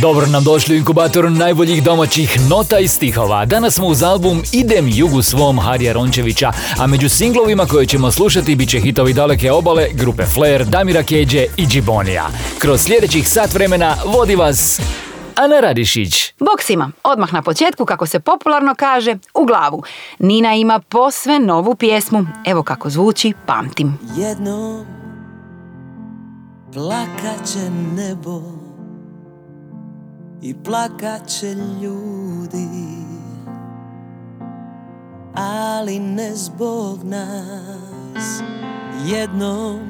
Dobro nam došli u inkubator najboljih domaćih nota i stihova. Danas smo uz album Idem jugu svom Harija Rončevića, a među singlovima koje ćemo slušati bit će hitovi daleke obale, grupe Flair, Damira Keđe i Džibonija. Kroz sljedećih sat vremena vodi vas Ana Radišić. Bok svima, odmah na početku, kako se popularno kaže, u glavu. Nina ima posve novu pjesmu. Evo kako zvuči, pamtim. Jedno plakat će nebo i plakat će ljudi. Ali ne zbog nas jednom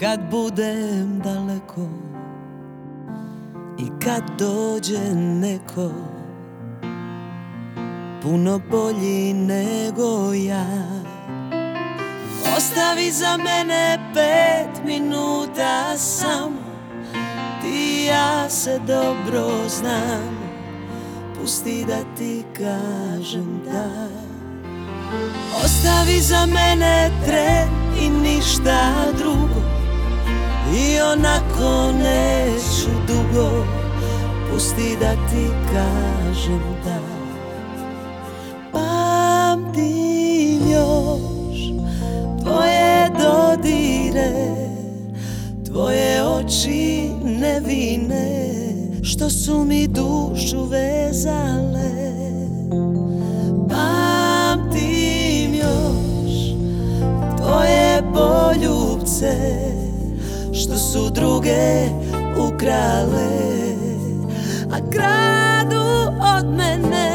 kad budem daleko i kad dođe neko puno bolji nego ja. Ostavi za mene pet minuta samo Ti ja se dobro znam Pusti da ti kažem da. Ostavi za mene tren i ništa drugo. I onako neću dugo Pusti da ti kažem da Što su mi dušu vezale. Pamtim još Tvoje poljubce Što su druge ukrale A kradu od mene.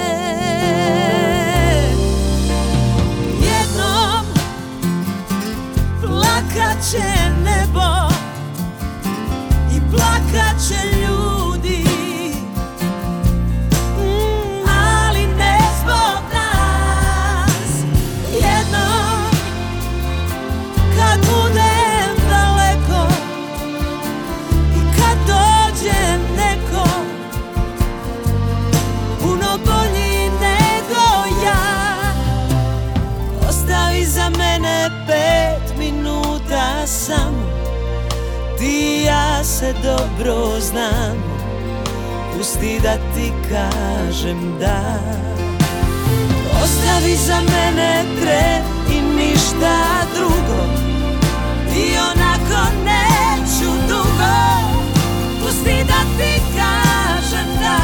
Jednom plakat će nebo i plakat će ljudi se dobro znamo Pusti da ti kažem da. Ostavi za mene tren i ništa drugo I onako neću dugo. Pusti da ti kažem da.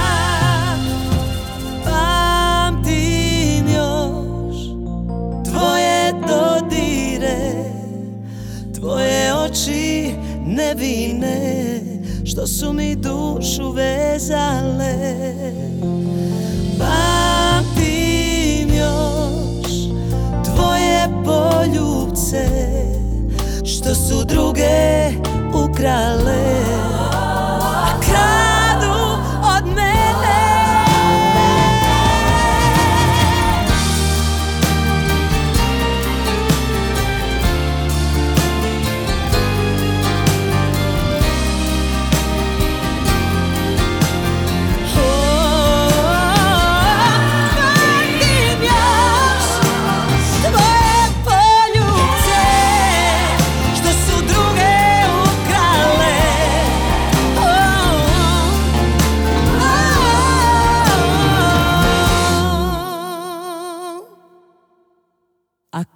Pamtim još Tvoje dodire Tvoje oči nevine Što su mi dušu vezale. Pamtim još Tvoje poljubce Što su druge ukrale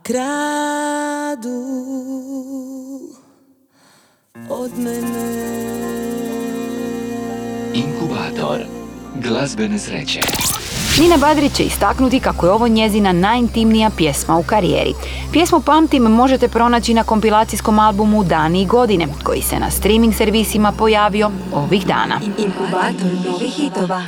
kradu od mene Inkubator glazbene sreće. Nina Badrić će istaknuti kako je ovo njezina najintimnija pjesma u karijeri. Pjesmu Pamtim možete pronaći na kompilacijskom albumu Dani i godine, koji se na streaming servisima pojavio ovih dana. Inkubator novih hitova.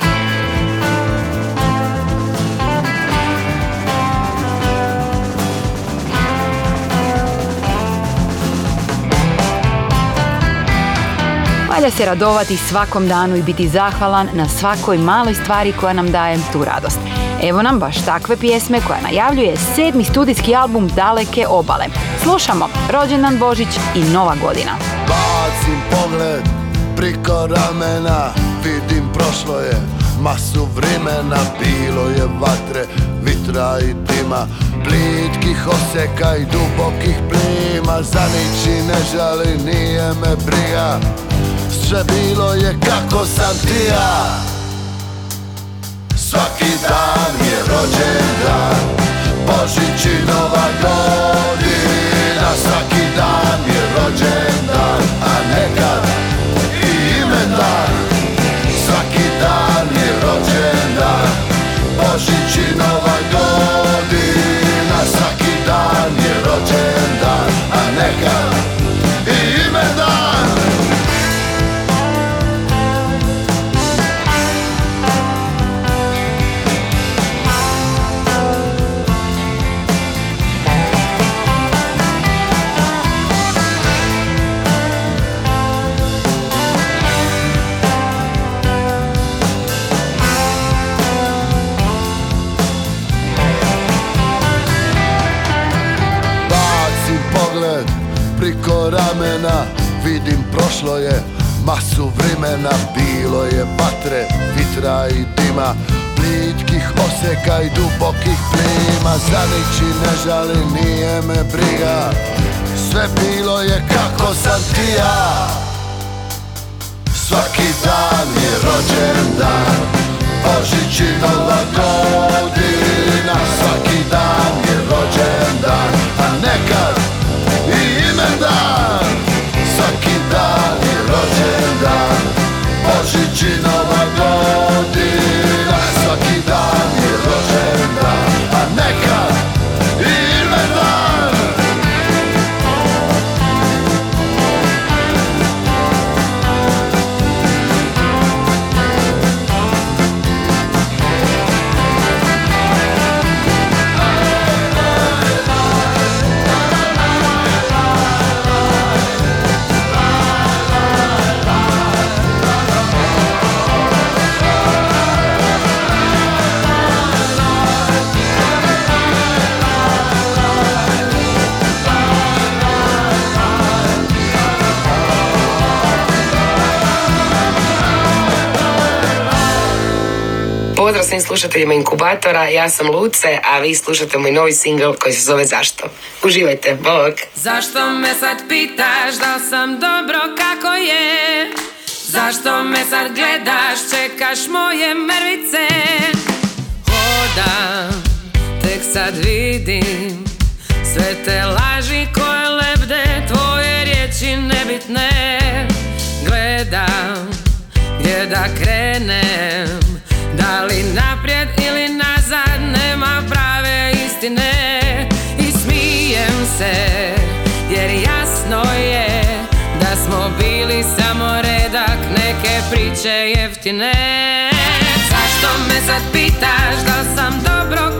Valja se radovati svakom danu i biti zahvalan na svakoj maloj stvari koja nam daje tu radost. Evo nam baš takve pjesme koja najavljuje sedmi studijski album Daleke obale. Slušamo Rođendan Božić i Nova godina. Bacim pogled priko ramena Vidim prošlo je masu vremena Bilo je vatre, vitra i dima Plitkih oseka i dubokih plima Za niči ne žali, nije me briga Sve bilo je kako sam ti ja. Svaki dan je rođen dan Božić i Nova godina. Svaki dan je rođen dan A nekad i imendan. Svaki dan je rođen dan Božić i Nova prošlo je masu vremena Bilo je vatre, vitra i dima Plitkih oseka i dubokih plima. Za niči ne žali, nije me briga Sve bilo je kako sam ti ja. Svaki dan je rođen dan Božić i Nova godina Svaki dan je rođen dan A nekad svim slušateljima Inkubatora, ja sam Luce, a vi slušate moj novi singl koji se zove Zašto. Uživajte, bok! Zašto me sad pitaš da sam dobro kako je? Zašto me sad gledaš, čekaš moje mrvice? Hodam, tek sad vidim Sve te laži koje lebde, tvoje riječi nebitne Gledam, gdje da krenem Da li naprijed istine I smijem se, jer jasno je Da smo bili samo redak neke priče jeftine. Zašto me sad pitaš da sam dobro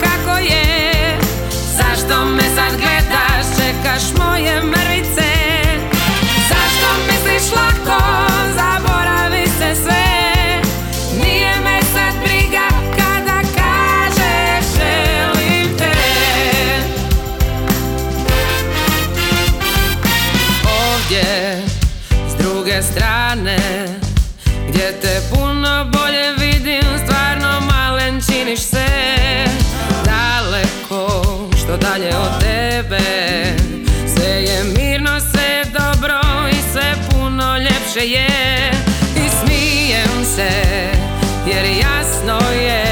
je I smijem se Jer jasno je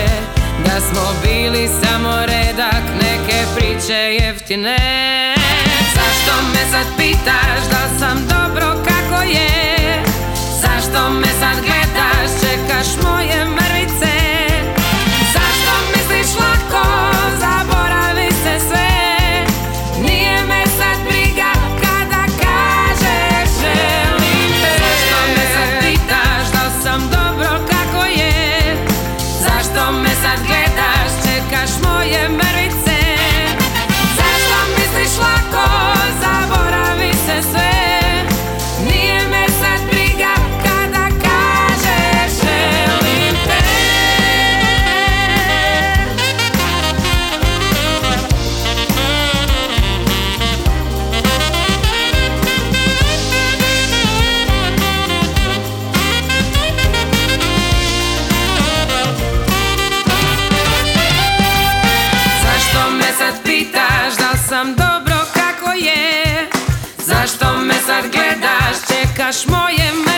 Da smo bili samo redak Neke priče jeftine. Zašto me sad pitaš da sam dobro kako je? Zašto me sad gledaš, čekaš moje mrvice sad pitaš da sam dobro kako je? Zašto me sad gledaš, čekaš moje me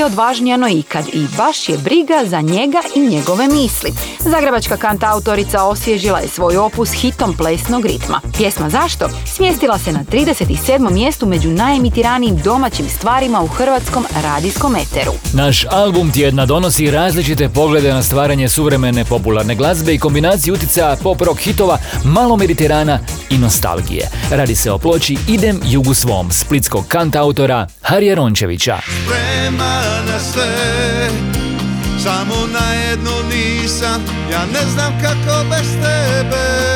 je odvažnija no ikad i baš je briga za njega i njegove misli. Zagrebačka kantautorica osvježila je svoj opus hitom plesnog ritma. Pjesma Zašto? smjestila se na 37. mjestu među najemitiranijim domaćim stvarima u hrvatskom radijskom eteru. Naš album tjedna donosi različite poglede na stvaranje suvremene popularne glazbe i kombinaciju utjecaja pop rock hitova, malo mediterana i nostalgije. Radi se o ploči Idem jugu svom, splitskog kantautora Harija Rončevića. Na sve Samo na jedno nisam Ja ne znam kako bez tebe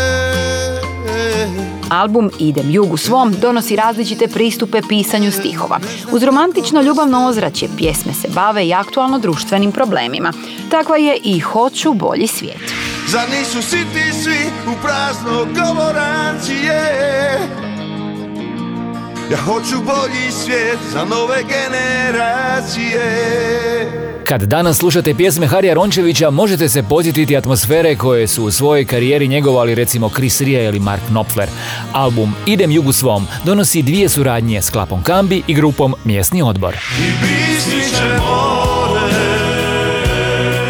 Album Idem jugu svom donosi različite pristupe pisanju stihova. Uz romantično ljubavno ozračje pjesme se bave i aktualno društvenim problemima. Takva je i Hoću bolji svijet. Zar nisu siti svi u prazno govorancije Ja hoću bolji svijet za nove generacije Kad danas slušate pjesme Harija Rončevića, možete se podsjetiti atmosfere koje su u svojoj karijeri njegovali recimo Chris Ria ili Mark Knopfler. Album Idem jugu svom donosi dvije suradnje s Klapom Kambi i grupom Mjesni odbor. I će more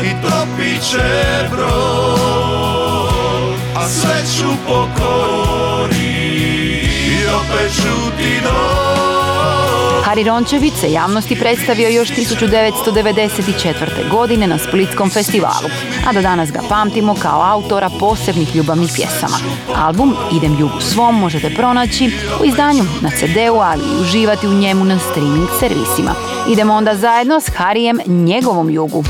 I topit će brod A sve ću pokori I opet Hari Rončević se javnosti predstavio još 1994. godine na Splitskom festivalu, a do danas ga pamtimo kao autora posebnih ljubavnih pjesama. Album Idem jugu svom možete pronaći u izdanju na CD-u, ali i uživati u njemu na streaming servisima. Idemo onda zajedno s Harijem njegovom jugu.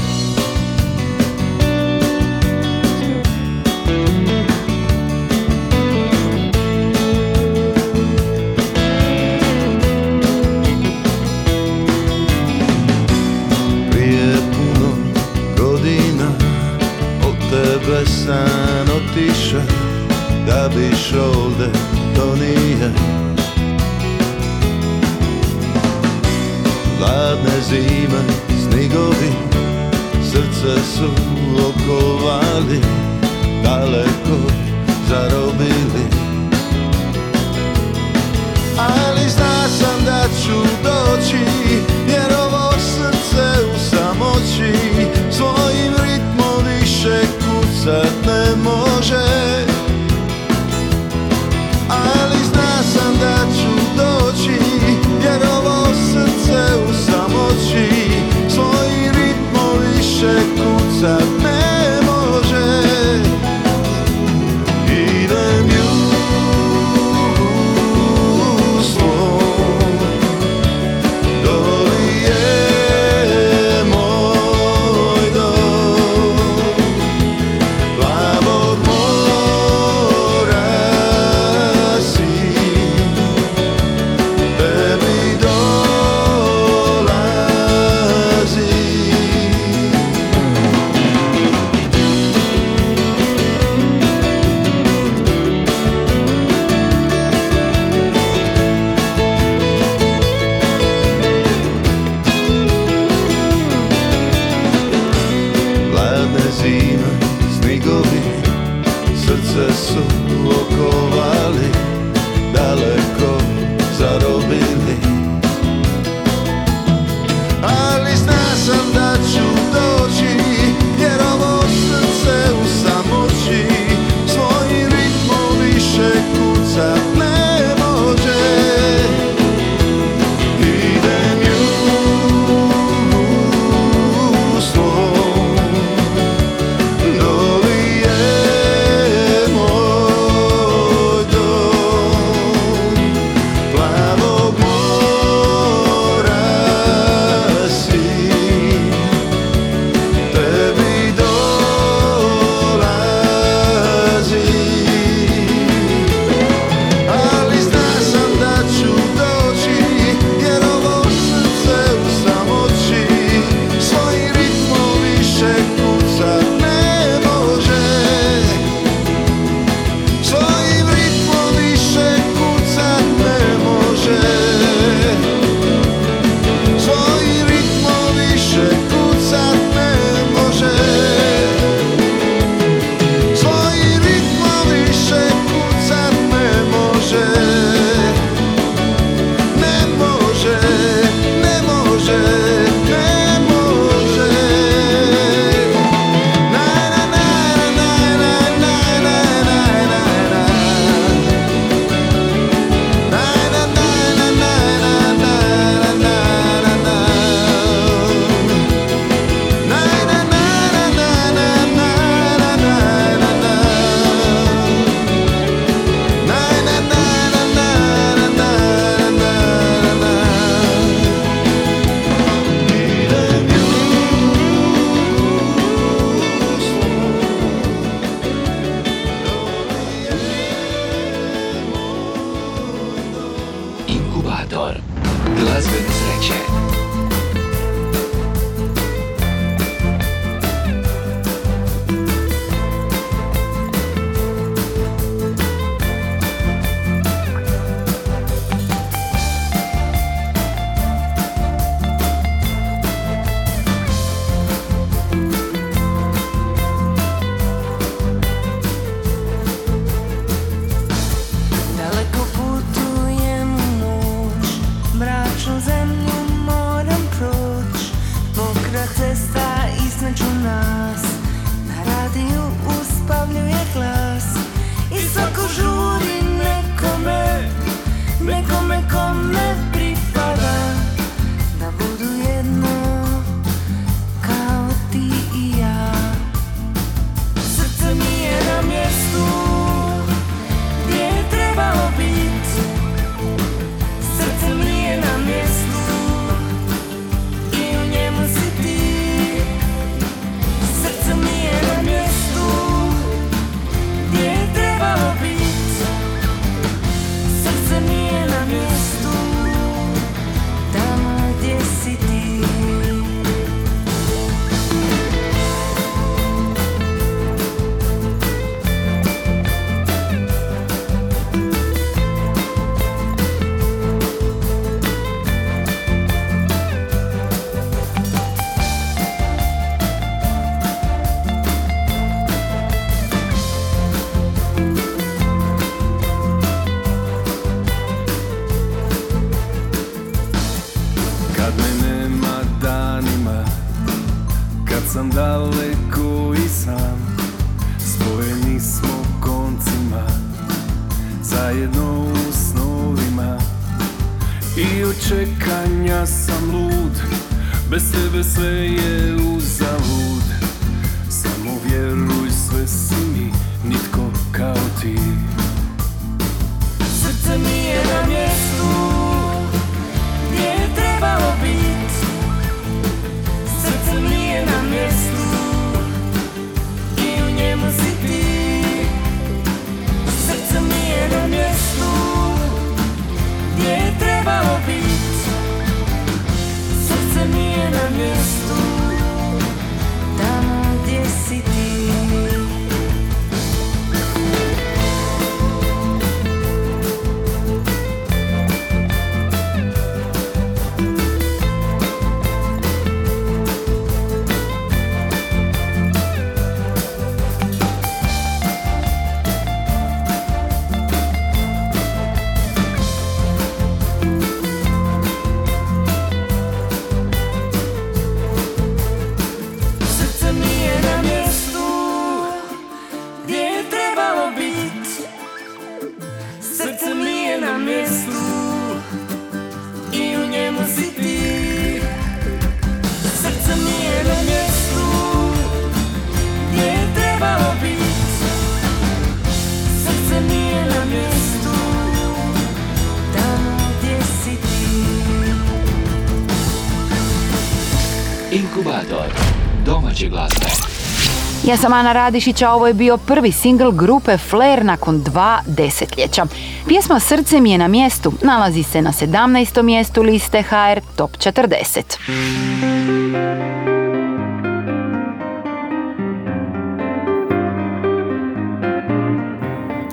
Sam Ana Radišić, a ovo je bio prvi singl grupe Flair nakon dva desetljeća. Pjesma Srce mi je na mjestu nalazi se na 17. mjestu liste HR Top 40.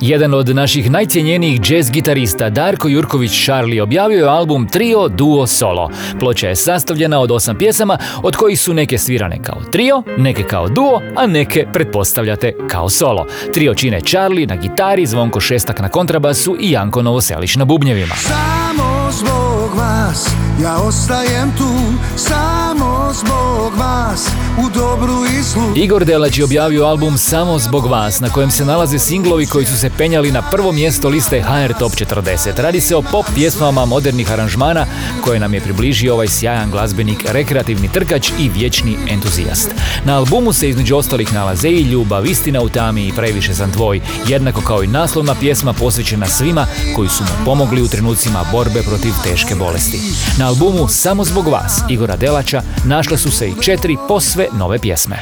Jedan od naših najcjenjenijih jazz gitarista Darko Jurković Charlie objavio je album Trio Duo Solo. Ploča je sastavljena od osam pjesama, od kojih su neke svirane kao trio, neke kao duo, a neke pretpostavljate kao solo. Trio čine Charlie na gitari, Zvonko Šestak na kontrabasu i Janko Novoselić na bubnjevima. Samo zbog vas ja ostajem tu Samo zbog vas u dobru i zlu Igor Delać je objavio album Samo zbog vas, na kojem se nalaze singlovi koji su se penjali na prvo mjesto liste HR Top 40. Radi se o pop pjesmama modernih aranžmana koje nam je približio ovaj sjajan glazbenik, rekreativni trkač i vječni entuzijast. Na albumu se između ostalih nalaze i ljubav, istina u tami i previše sam tvoj, jednako kao i naslovna pjesma posvećena svima koji su mu pomogli u trenucima borbe protiv teške bolesti. Na albumu Samo zbog vas Igora Delača našle su se četiri posve nove pjesme.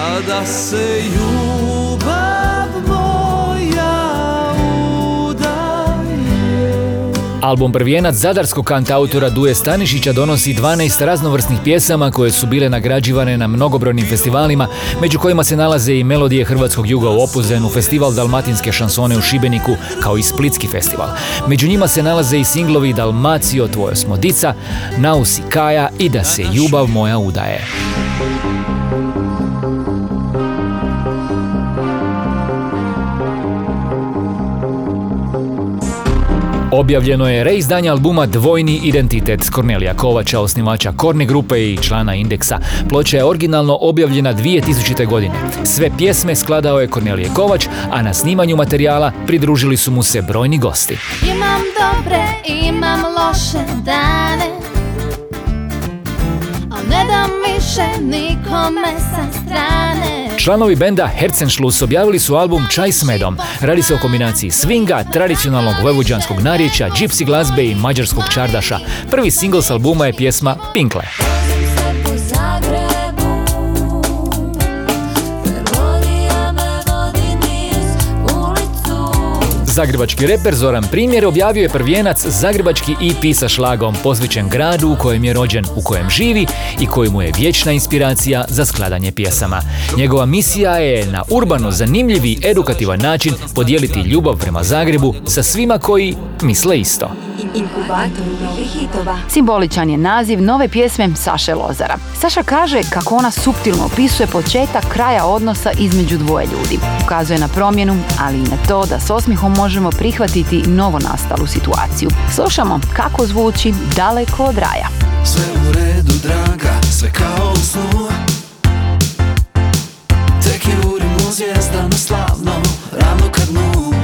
A da se ljubav Album Prvijenac zadarskog kantautora Duje Stanišića donosi 12 raznovrsnih pjesama koje su bile nagrađivane na mnogobrojnim festivalima, među kojima se nalaze i melodije Hrvatskog juga u Opuzenu, festival Dalmatinske šansone u Šibeniku, kao i Splitski festival. Među njima se nalaze i singlovi Dalmacio, Tvoje smo dica, Nausi Kaja i Da se ljubav moja udaje. Objavljeno je reizdanje albuma Dvojni identitet Kornelija Kovača, osnivača Korne grupe i člana Indeksa. Ploča je originalno objavljena 2000. godine. Sve pjesme skladao je Kornelije Kovač, a na snimanju materijala pridružili su mu se brojni gosti. Imam dobre, imam loše dane Al ne dam više nikome sa strane Članovi benda Herzenschluss objavili su album Čaj s medom. Radi se o kombinaciji swinga, tradicionalnog vojvođanskog narječja, gypsy glazbe i mađarskog čardaša. Prvi singl s albuma je pjesma Pinkle. Zagrebački reper Zoran Primjer objavio je prvijenac Zagrebački EP sa šlagom posvećen gradu u kojem je rođen, u kojem živi i koji mu je vječna inspiracija za skladanje pjesama. Njegova misija je na urbano zanimljiv i edukativan način podijeliti ljubav prema Zagrebu sa svima koji misle isto. Simboličan je naziv nove pjesme Saše Lozara. Saša kaže kako ona suptilno opisuje početak kraja odnosa između dvoje ljudi. Ukazuje na promjenu, ali i na to da s osmihom možemo prihvatiti novo nastalu situaciju. Slušamo kako zvuči daleko od raja. Sve u redu, draga, sve kao u snu Tek jurimo zvijezdano slavno, ravno ka dnu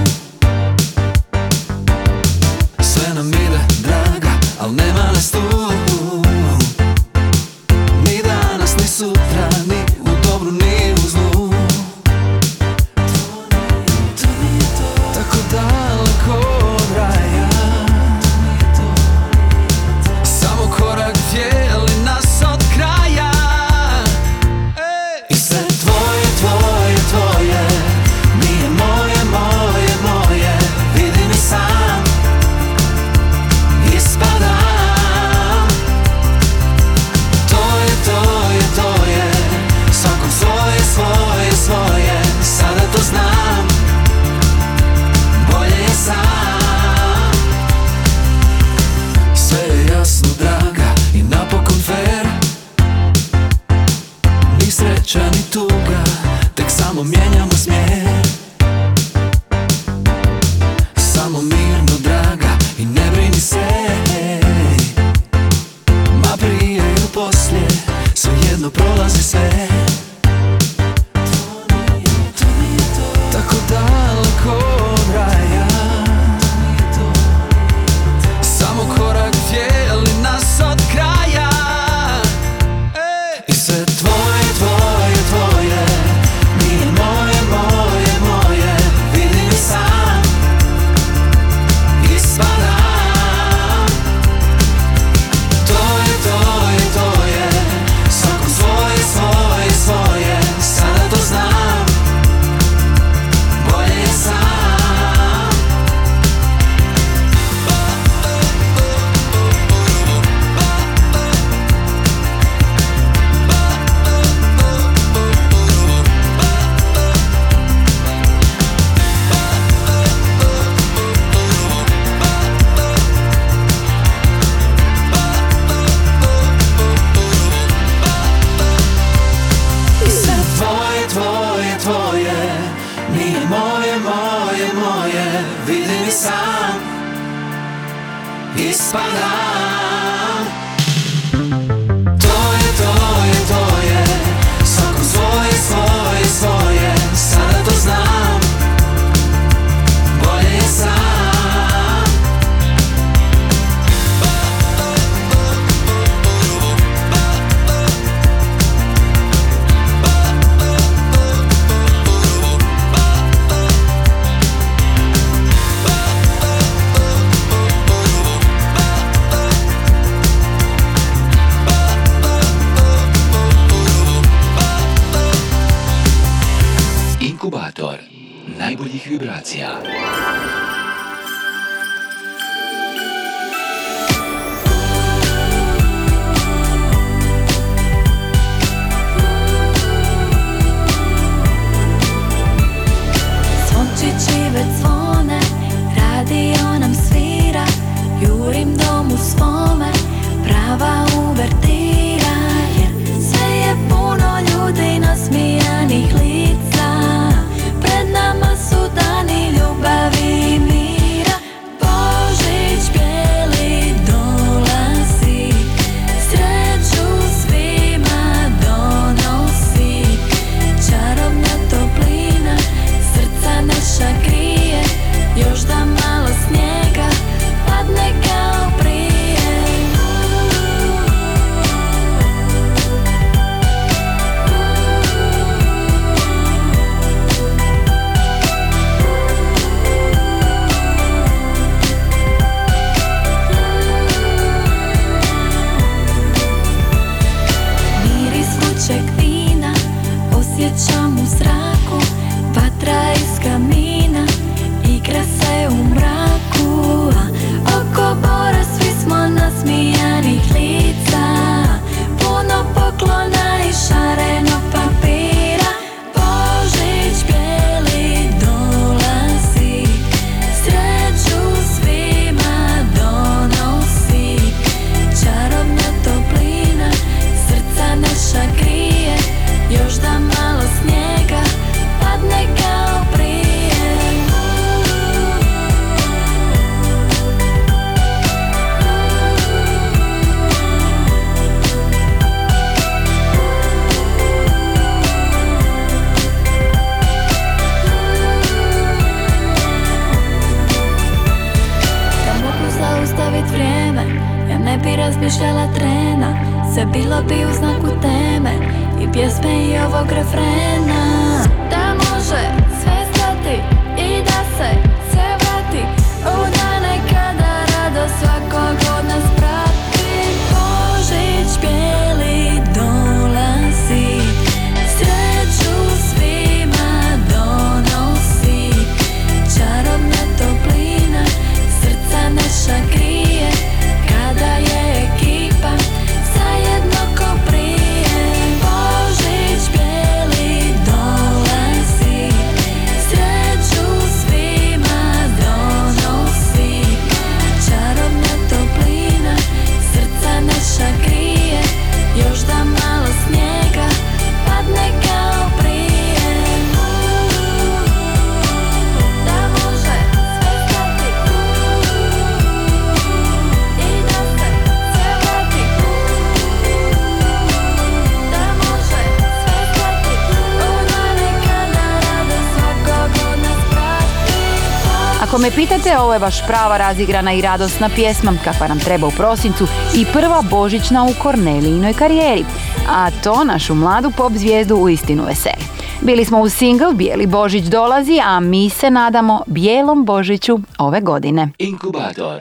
Ako me pitate, ovo je baš prava razigrana i radosna pjesma kakva nam treba u prosincu i prva božićna u Kornelijinoj karijeri. A to našu mladu pop zvijezdu u istinu veseli. Bili smo u single Bijeli Božić dolazi, a mi se nadamo Bijelom Božiću ove godine. Inkubator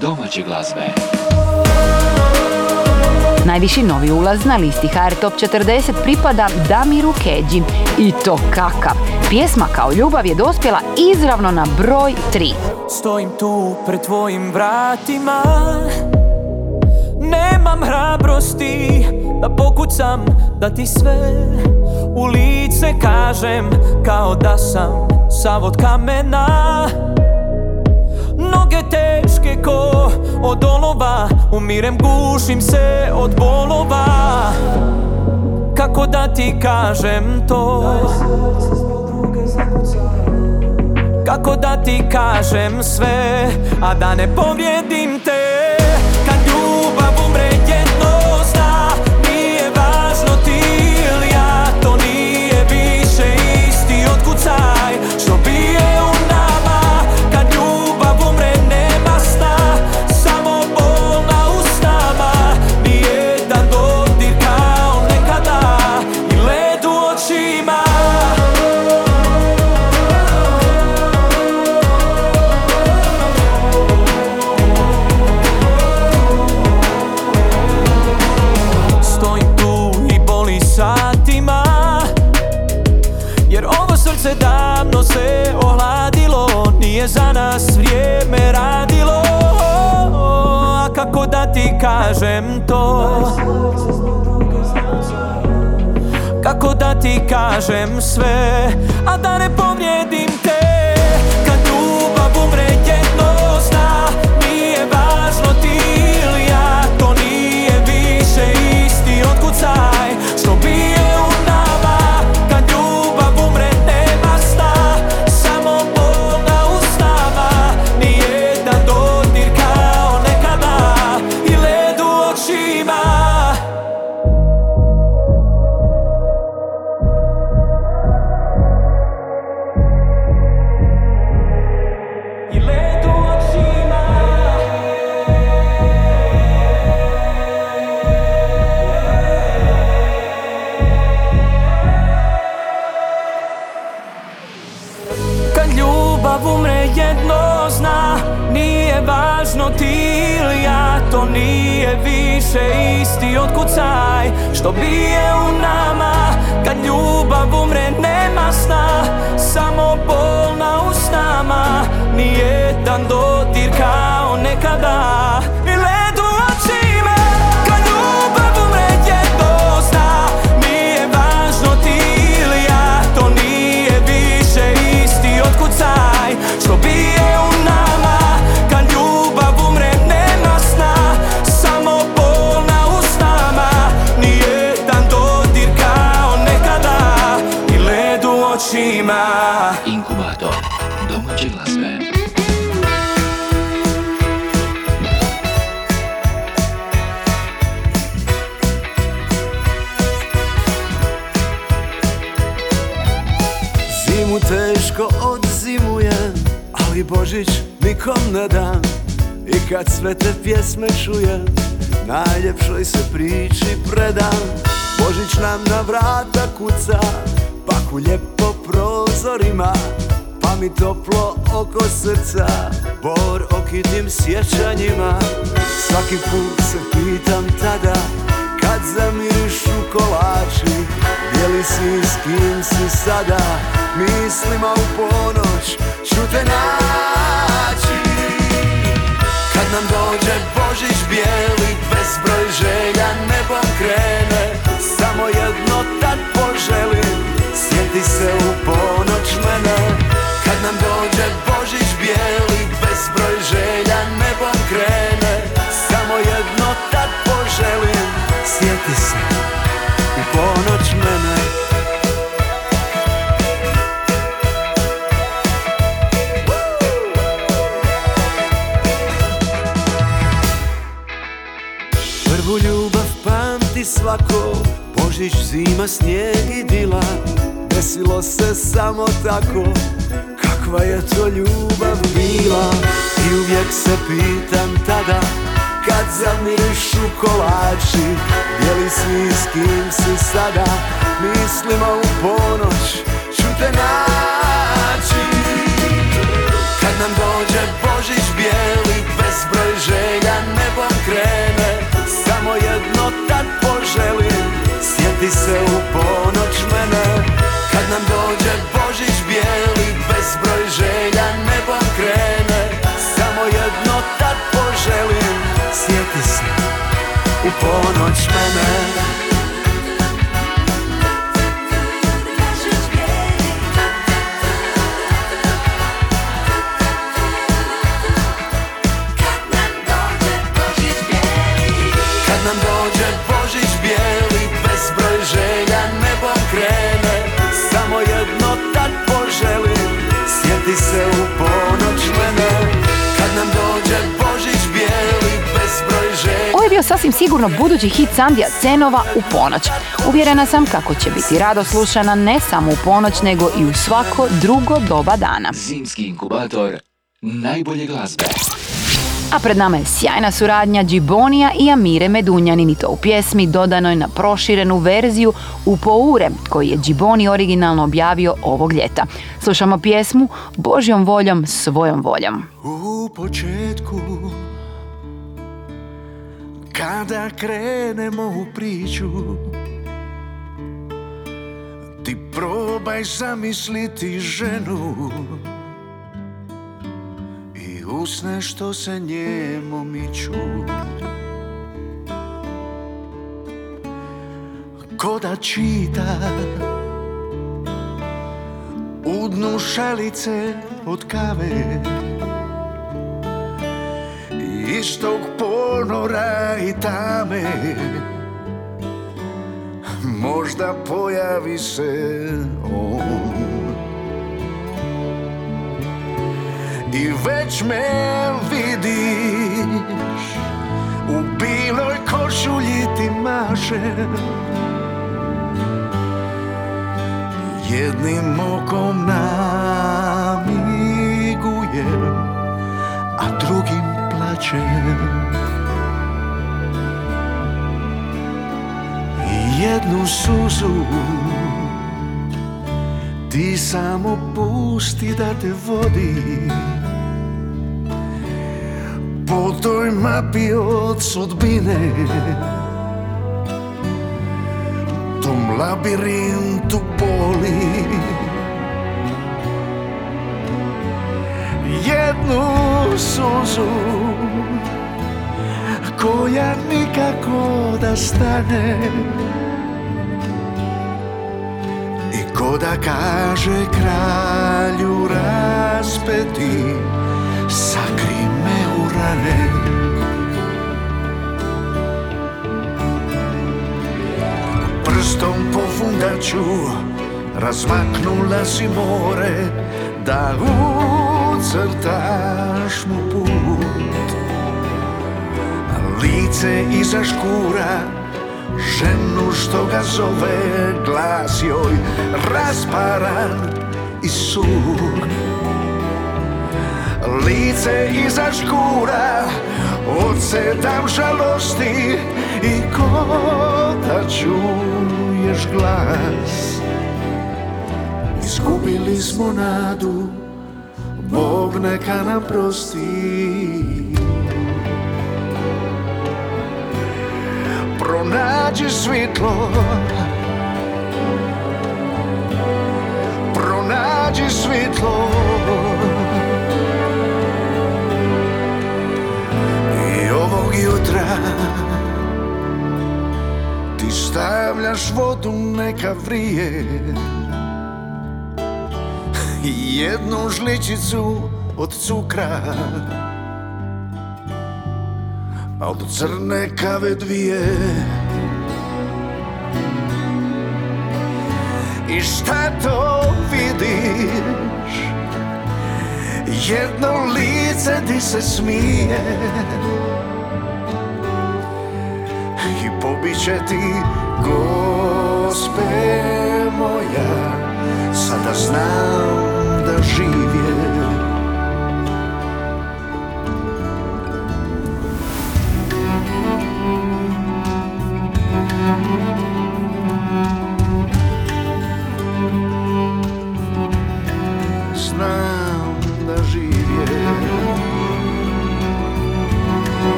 domaće glazbe. Najviši novi ulaz na listi HR Top 40 pripada Damiru Keđi. I to kakav! Pjesma kao ljubav je dospjela izravno na broj 3. Stojim tu pred tvojim vratima. Nemam hrabrosti da pokucam da ti sve u lice kažem Kao da sam sav od kamena. Noge teške ko od olova Umirem, gušim se od bolova. Kako da ti kažem to? Kako da ti kažem sve, a da ne povrijedim te? tirando tirka onekada na dan. I kad sve te pjesme čujem Najljepšoj se priči predam Božić nam na vrata kuca Paku lijepo prozorima. Pa mi toplo oko srca Bor okitim sjećanjima. Svaki put se pitam tada Kad zamirišu kolači. Je li si s kim si sada? Mislima u ponoć Čute nas nam dođe Božić bijeli Bezbroj želja nebom krene. Samo jedno tad poželim Sjeti se u ponoć mene. Kad nam dođe Božić bijeli Bezbroj želja nebom krene. Samo jedno tad poželim Sjeti se u ponoć mene svako. Božić, zima, snijeg i dila. Desilo se samo tako. Kakva je to ljubav bila? I uvijek se pitam tada Kad zamirišu kolači. Bijeli si s kim si sada? Mislima u ponoć ću te naći. Kad nam dođe Božić bijeli Bezbroj želja nebom krene. Samo jedno tad Sjeti se u ponoć mene Kad nam dođe Božić bijeli Bezbroj želja nebom krene. Samo jedno tad poželim Sjeti se u ponoć mene sasvim sigurno budući hit Sandija Cenova u ponoć. Uvjerena sam kako će biti rado slušana ne samo u ponoć, nego i u svako drugo doba dana. Zimski inkubator najbolje glazbe. A pred nama je sjajna suradnja Džibonija i Amire Medunjanin i to u pjesmi dodanoj na proširenu verziju u Poure, koji je Džiboni originalno objavio ovog ljeta. Slušamo pjesmu Božjom voljom, svojom voljom. U početku Kada krenemo u priču Ti probaj zamisliti ženu I usne što se njemu miču. Ko da čita U dnu šalice od kave Istog ponora i tame. Možda pojavi se on. I već me vidiš U biloj košulji ti mašem. Jednim okom namigujem A drugim plačem I jednu suzu Ti samo pusti da te vodi. Po toj mapi od sudbine Tom labirintu boli Jednu suzu Koja nikako da stane. I ko da kaže kralju raspeti Sakri me u rane. Prstom po fundaču Razmaknula si more Da crtaš mu put Lice iza škura Ženu što ga zove glas joj Rasparan i sur Lice iza škura Od sedam žalosti I ko da čuješ glas. Izgubili smo nadu. Bog neka nam prosti. Pronađi svitlo Pronađi svitlo I ovog jutra Ti stavljaš vodu neka vrije jednu žličicu od cukra. A od crne kave dvije. I šta to vidiš? Jedno lice ti se smije. I pobiće ti gospe moja Sada znam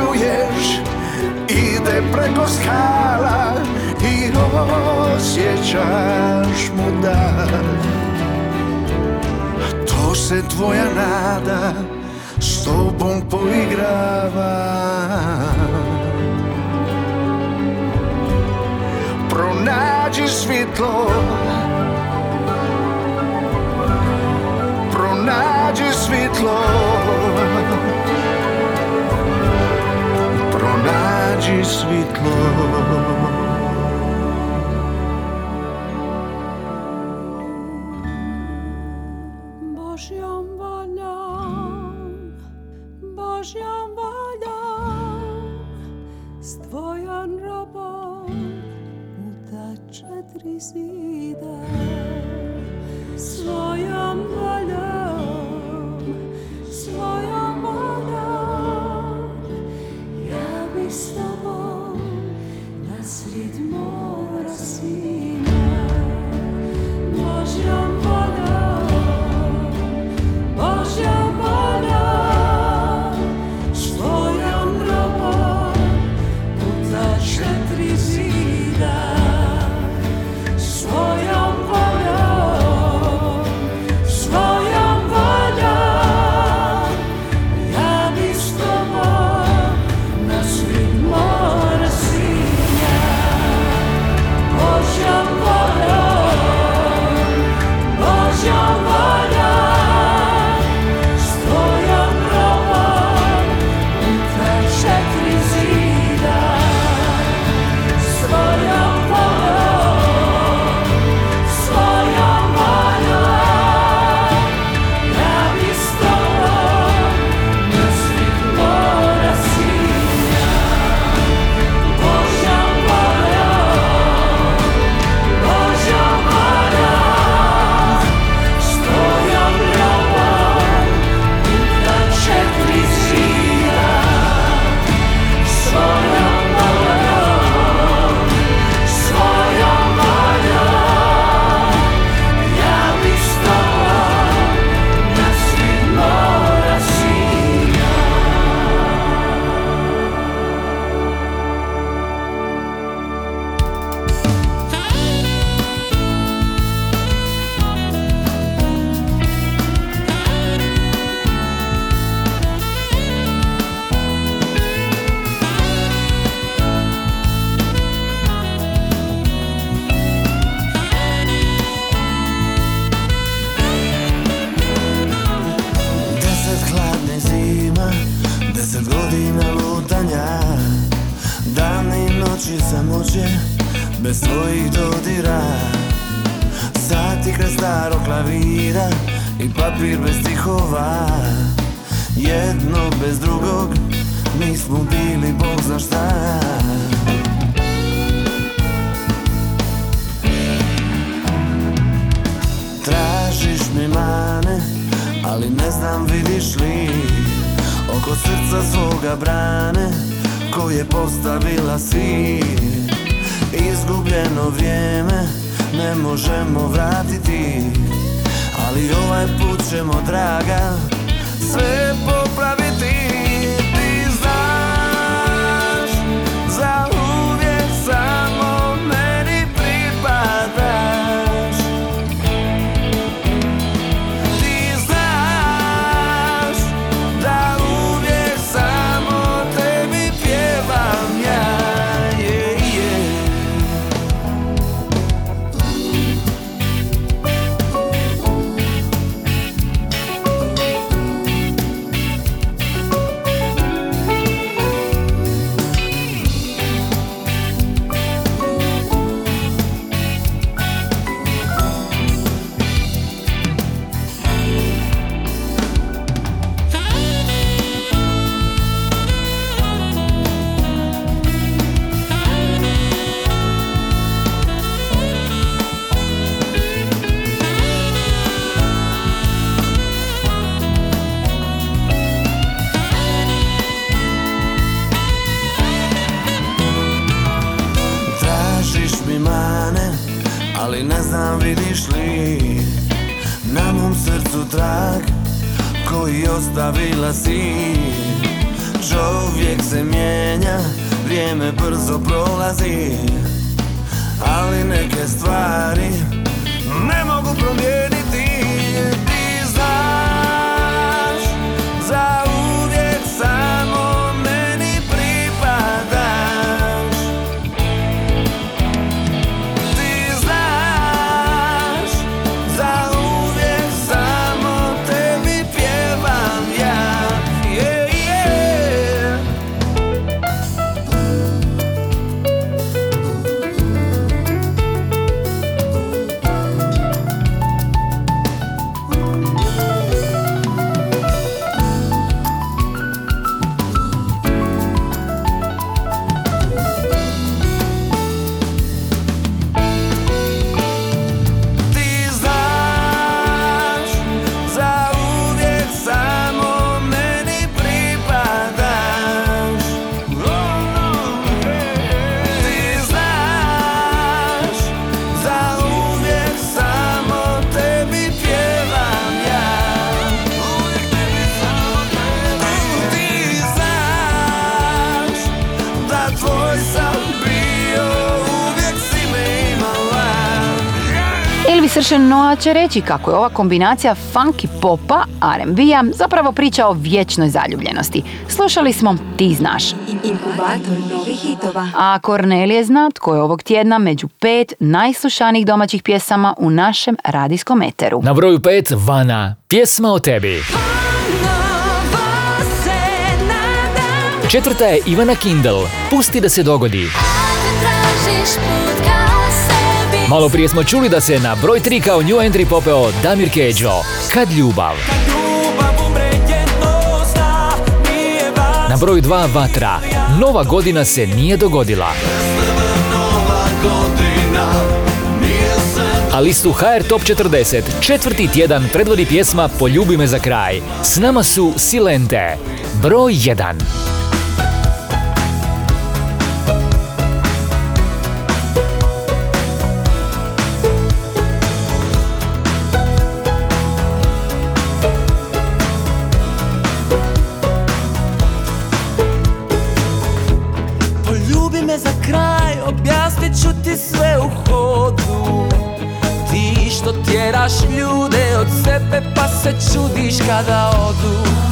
čuješ Ide preko skala i osjećaš mu dar to se tvoja nada s tobom poigrava. Pronađi svitlo Pronađi svitlo nađi svitlo. bez tvojih dodira Sati kraj starog klavira i papir bez stihova. Jedno bez drugog mi smo bili bog zna šta. Tražiš mi mane, ali ne znam vidiš li? Oko srca svoga brane, koje postavila si Izgubljeno vrijeme, ne možemo vratiti Ali ovaj put ćemo, draga, sve popraviti koji ostavila si da tvoj sam bio, uvijek si me imala Elvis Sršen Noa će reći kako je ova kombinacija funky popa, R&B-a zapravo priča o vječnoj zaljubljenosti. Slušali smo Ti znaš. Inkubator novih hitova. A Kornelije zna tko je ovog tjedna među pet najslušanijih domaćih pjesama u našem radijskom eteru. Na broju 5 Vana, pjesma o tebi. Četvrta je Ivana Kindle, Pusti da se dogodi. Malo prije smo čuli da se na broj 3 kao new entry popeo Damir Keđo, Kad ljubav. Na broju 2 Vatra, Nova godina se nije dogodila. A listu HR Top 40 četvrti tjedan predvodi pjesma Poljubi me za kraj. S nama su Silente, broj 1. tjeraš ljude od sebe pa se čudiš kada odu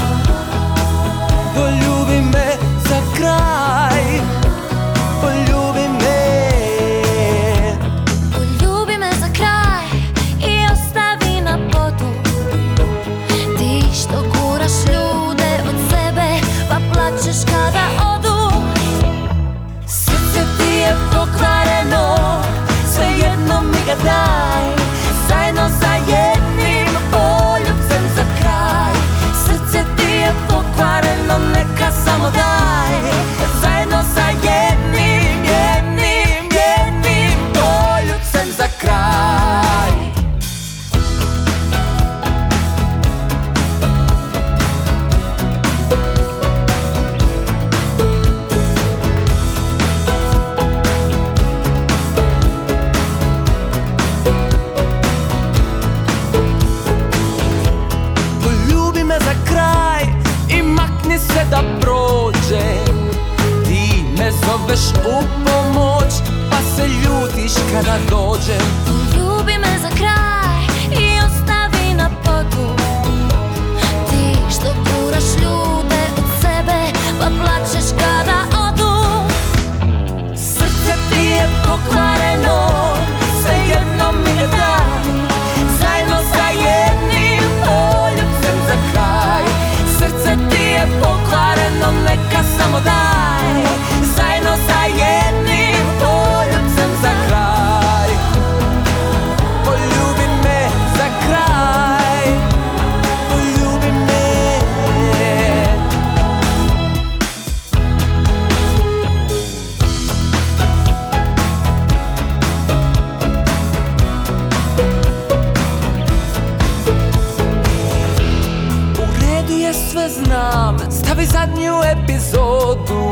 zadnju epizodu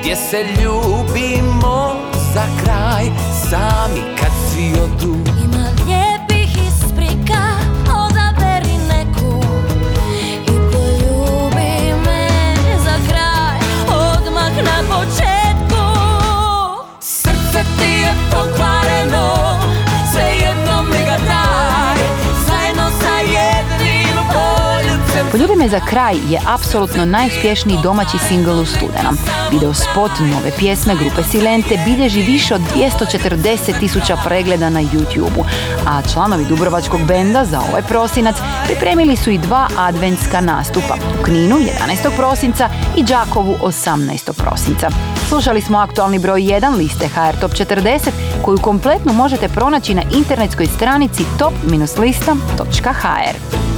Gdje se ljubimo za kraj Sami kad svi odu. Ima lijepih isprika, odaberi neku I poljubi me za kraj, odmah na početku. Srce ti je pokvareno Poljubi me za kraj je apsolutno najuspješniji domaći singl u studenom. Video spot nove pjesme grupe Silente bilježi više od 240 tisuća pregleda na YouTube-u, a članovi Dubrovačkog benda za ovaj prosinac pripremili su i dva adventska nastupa u Kninu 11. prosinca i Đakovu 18. prosinca. Slušali smo aktualni broj 1 liste HR Top 40 koju kompletno možete pronaći na internetskoj stranici top-lista.hr.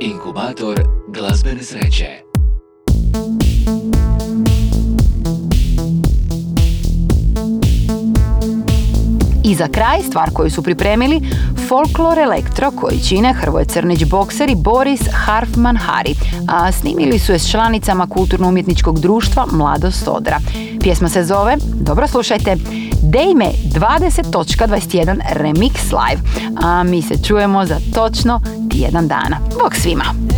Inkubator glazbene sreće. I za kraj stvar koju su pripremili Folklor Elektro koji čine Hrvoje Crnić Bokser i Boris Harfman Hari, a snimili su je s članicama kulturno-umjetničkog društva Mladost Odra. Pjesma se zove, dobro slušajte, Dejme 20.21 Remix Live, a mi se čujemo za točno tjedan dana. Bog svima!